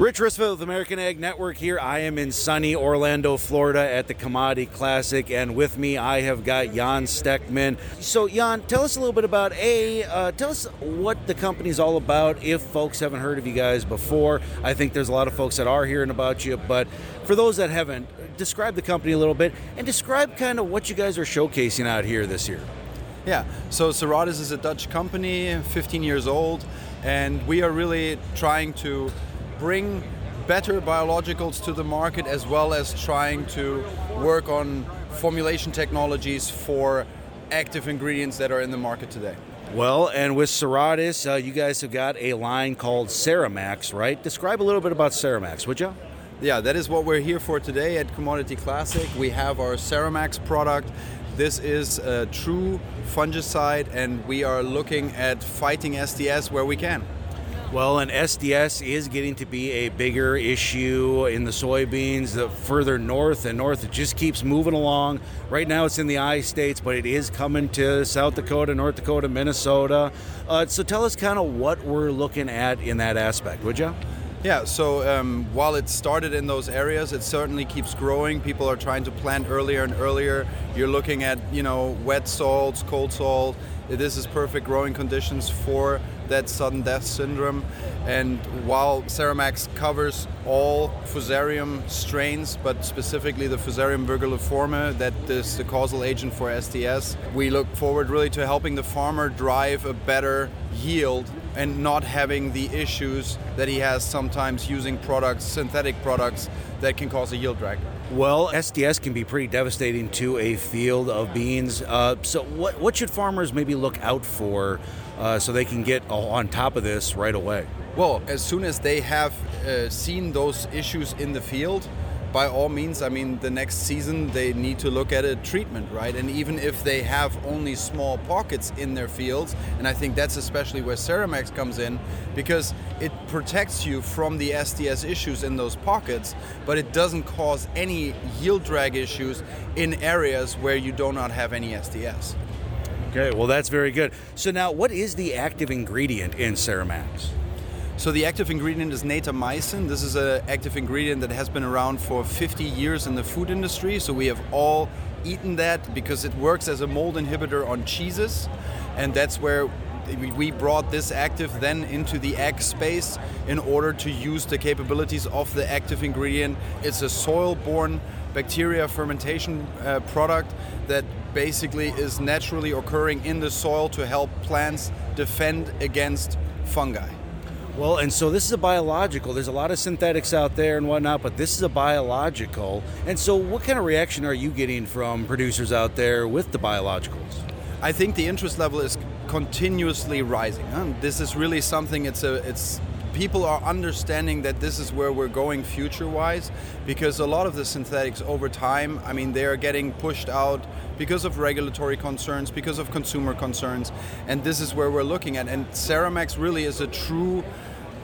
Rich Risva with American Ag Network here. I am in sunny Orlando, Florida at the Commodity Classic, and with me I have got Jan Stechmann. So, Jan, tell us a little bit about A, uh, tell us what the company is all about if folks haven't heard of you guys before. I think there's a lot of folks that are hearing about you, but for those that haven't, describe the company a little bit and describe kind of what you guys are showcasing out here this year. Yeah, so Ceradis is a Dutch company, 15 years old, and we are really trying to bring better biologicals to the market as well as trying to work on formulation technologies for active ingredients that are in the market today. Well, and with Ceradis, uh, you guys have got a line called Ceramax, right? Describe a little bit about Ceramax, would you? Yeah, that is what we're here for today at Commodity Classic. We have our Ceramax product. This is a true fungicide, and we are looking at fighting SDS where we can. Well, and SDS is getting to be a bigger issue in the soybeans. The further north and north, it just keeps moving along. Right now, it's in the I states, but it is coming to South Dakota, North Dakota, Minnesota. Uh, so, tell us kind of what we're looking at in that aspect, would you? Yeah, so um, while it started in those areas, it certainly keeps growing. People are trying to plant earlier and earlier. You're looking at, you know, wet salts, cold salt. This is perfect growing conditions for that sudden death syndrome. And while Ceramax covers all Fusarium strains, but specifically the Fusarium virguliforme, that is the causal agent for SDS, we look forward really to helping the farmer drive a better yield and not having the issues that he has sometimes using products, synthetic products, that can cause a yield drag. Well, SDS can be pretty devastating to a field of beans. Uh, so, what, what should farmers maybe look out for uh, so they can get on top of this right away? Well, as soon as they have uh, seen those issues in the field, by all means, I mean, the next season they need to look at a treatment, right? And even if they have only small pockets in their fields, and I think that's especially where Ceramax comes in, because it protects you from the SDS issues in those pockets, but it doesn't cause any yield drag issues in areas where you do not have any SDS. Okay, well, that's very good. So, now what is the active ingredient in Ceramax? So the active ingredient is natamycin. This is an active ingredient that has been around for 50 years in the food industry. So we have all eaten that because it works as a mold inhibitor on cheeses, and that's where we brought this active then into the egg space in order to use the capabilities of the active ingredient. It's a soil-borne bacteria fermentation uh, product that basically is naturally occurring in the soil to help plants defend against fungi. Well, and so this is a biological. There's a lot of synthetics out there and whatnot, but this is a biological. And so, what kind of reaction are you getting from producers out there with the biologicals? I think the interest level is continuously rising. Huh? This is really something. It's a it's people are understanding that this is where we're going future wise because a lot of the synthetics over time i mean they are getting pushed out because of regulatory concerns because of consumer concerns and this is where we're looking at and ceramax really is a true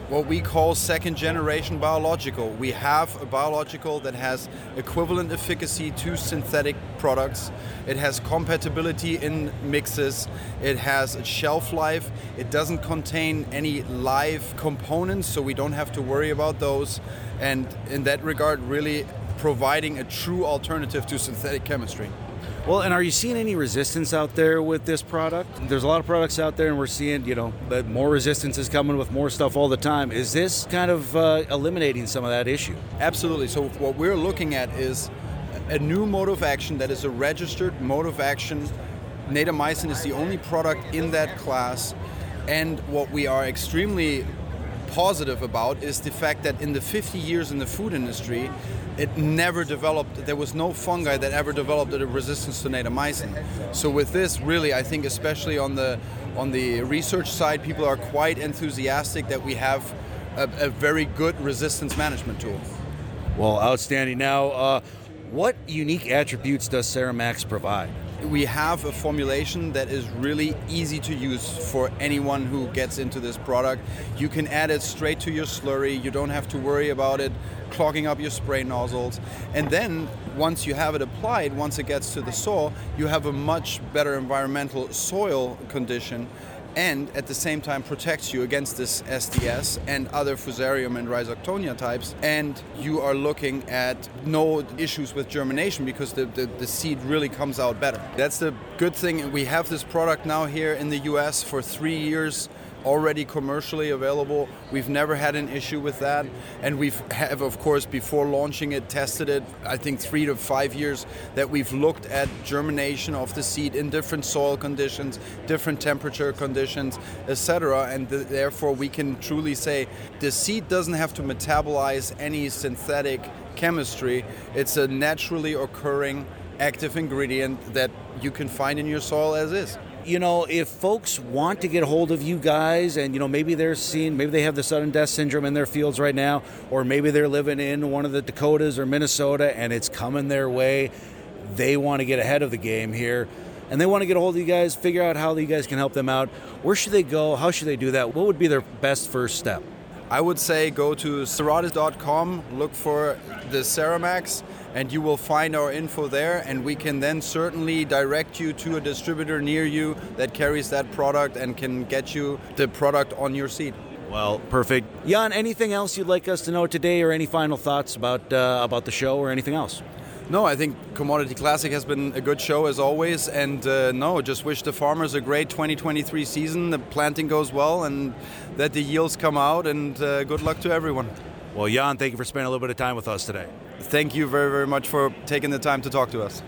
what we call second generation biological. We have a biological that has equivalent efficacy to synthetic products. It has compatibility in mixes. It has a shelf life. It doesn't contain any live components, so we don't have to worry about those. And in that regard, really providing a true alternative to synthetic chemistry. Well, and are you seeing any resistance out there with this product? There's a lot of products out there, and we're seeing, you know, that more resistance is coming with more stuff all the time. Is this kind of uh, eliminating some of that issue? Absolutely. So, what we're looking at is a new mode of action that is a registered mode of action. Natamycin is the only product in that class. And what we are extremely positive about is the fact that in the 50 years in the food industry, it never developed, there was no fungi that ever developed a resistance to natamycin. So with this, really, I think especially on the, on the research side, people are quite enthusiastic that we have a, a very good resistance management tool. Well, outstanding. Now, uh, what unique attributes does Ceramax provide? We have a formulation that is really easy to use for anyone who gets into this product. You can add it straight to your slurry. You don't have to worry about it clogging up your spray nozzles. And then once you have it applied, once it gets to the soil, you have a much better environmental soil condition and at the same time protects you against this SDS and other Fusarium and Rhizoctonia types. And you are looking at no issues with germination because the, the, the seed really comes out better. That's the good thing. We have this product now here in the US for three years already commercially available. We've never had an issue with that, and we've have of course before launching it tested it. I think three to five years that we've looked at germination of the seed in different soil conditions, different temperature conditions, etc. And th- therefore we can truly say the seed doesn't have to metabolize any synthetic chemistry. It's a naturally occurring active ingredient that you can find in your soil as is you know, if folks want to get a hold of you guys and, you know, maybe they're seeing, maybe they have the sudden death syndrome in their fields right now, or maybe they're living in one of the Dakotas or Minnesota and it's coming their way, they want to get ahead of the game here and they want to get a hold of you guys, figure out how you guys can help them out. Where should they go? How should they do that? What would be their best first step? I would say go to ceradis.com, look for the Ceramax, and you will find our info there. And we can then certainly direct you to a distributor near you that carries that product and can get you the product on your seat. Well, perfect. Jan, anything else you'd like us to know today, or any final thoughts about uh, about the show, or anything else? No, I think Commodity Classic has been a good show as always, and uh, no, just wish the farmers a great 2023 season. The planting goes well, and that the yields come out. And uh, good luck to everyone. Well, Jan, thank you for spending a little bit of time with us today. Thank you very, very much for taking the time to talk to us.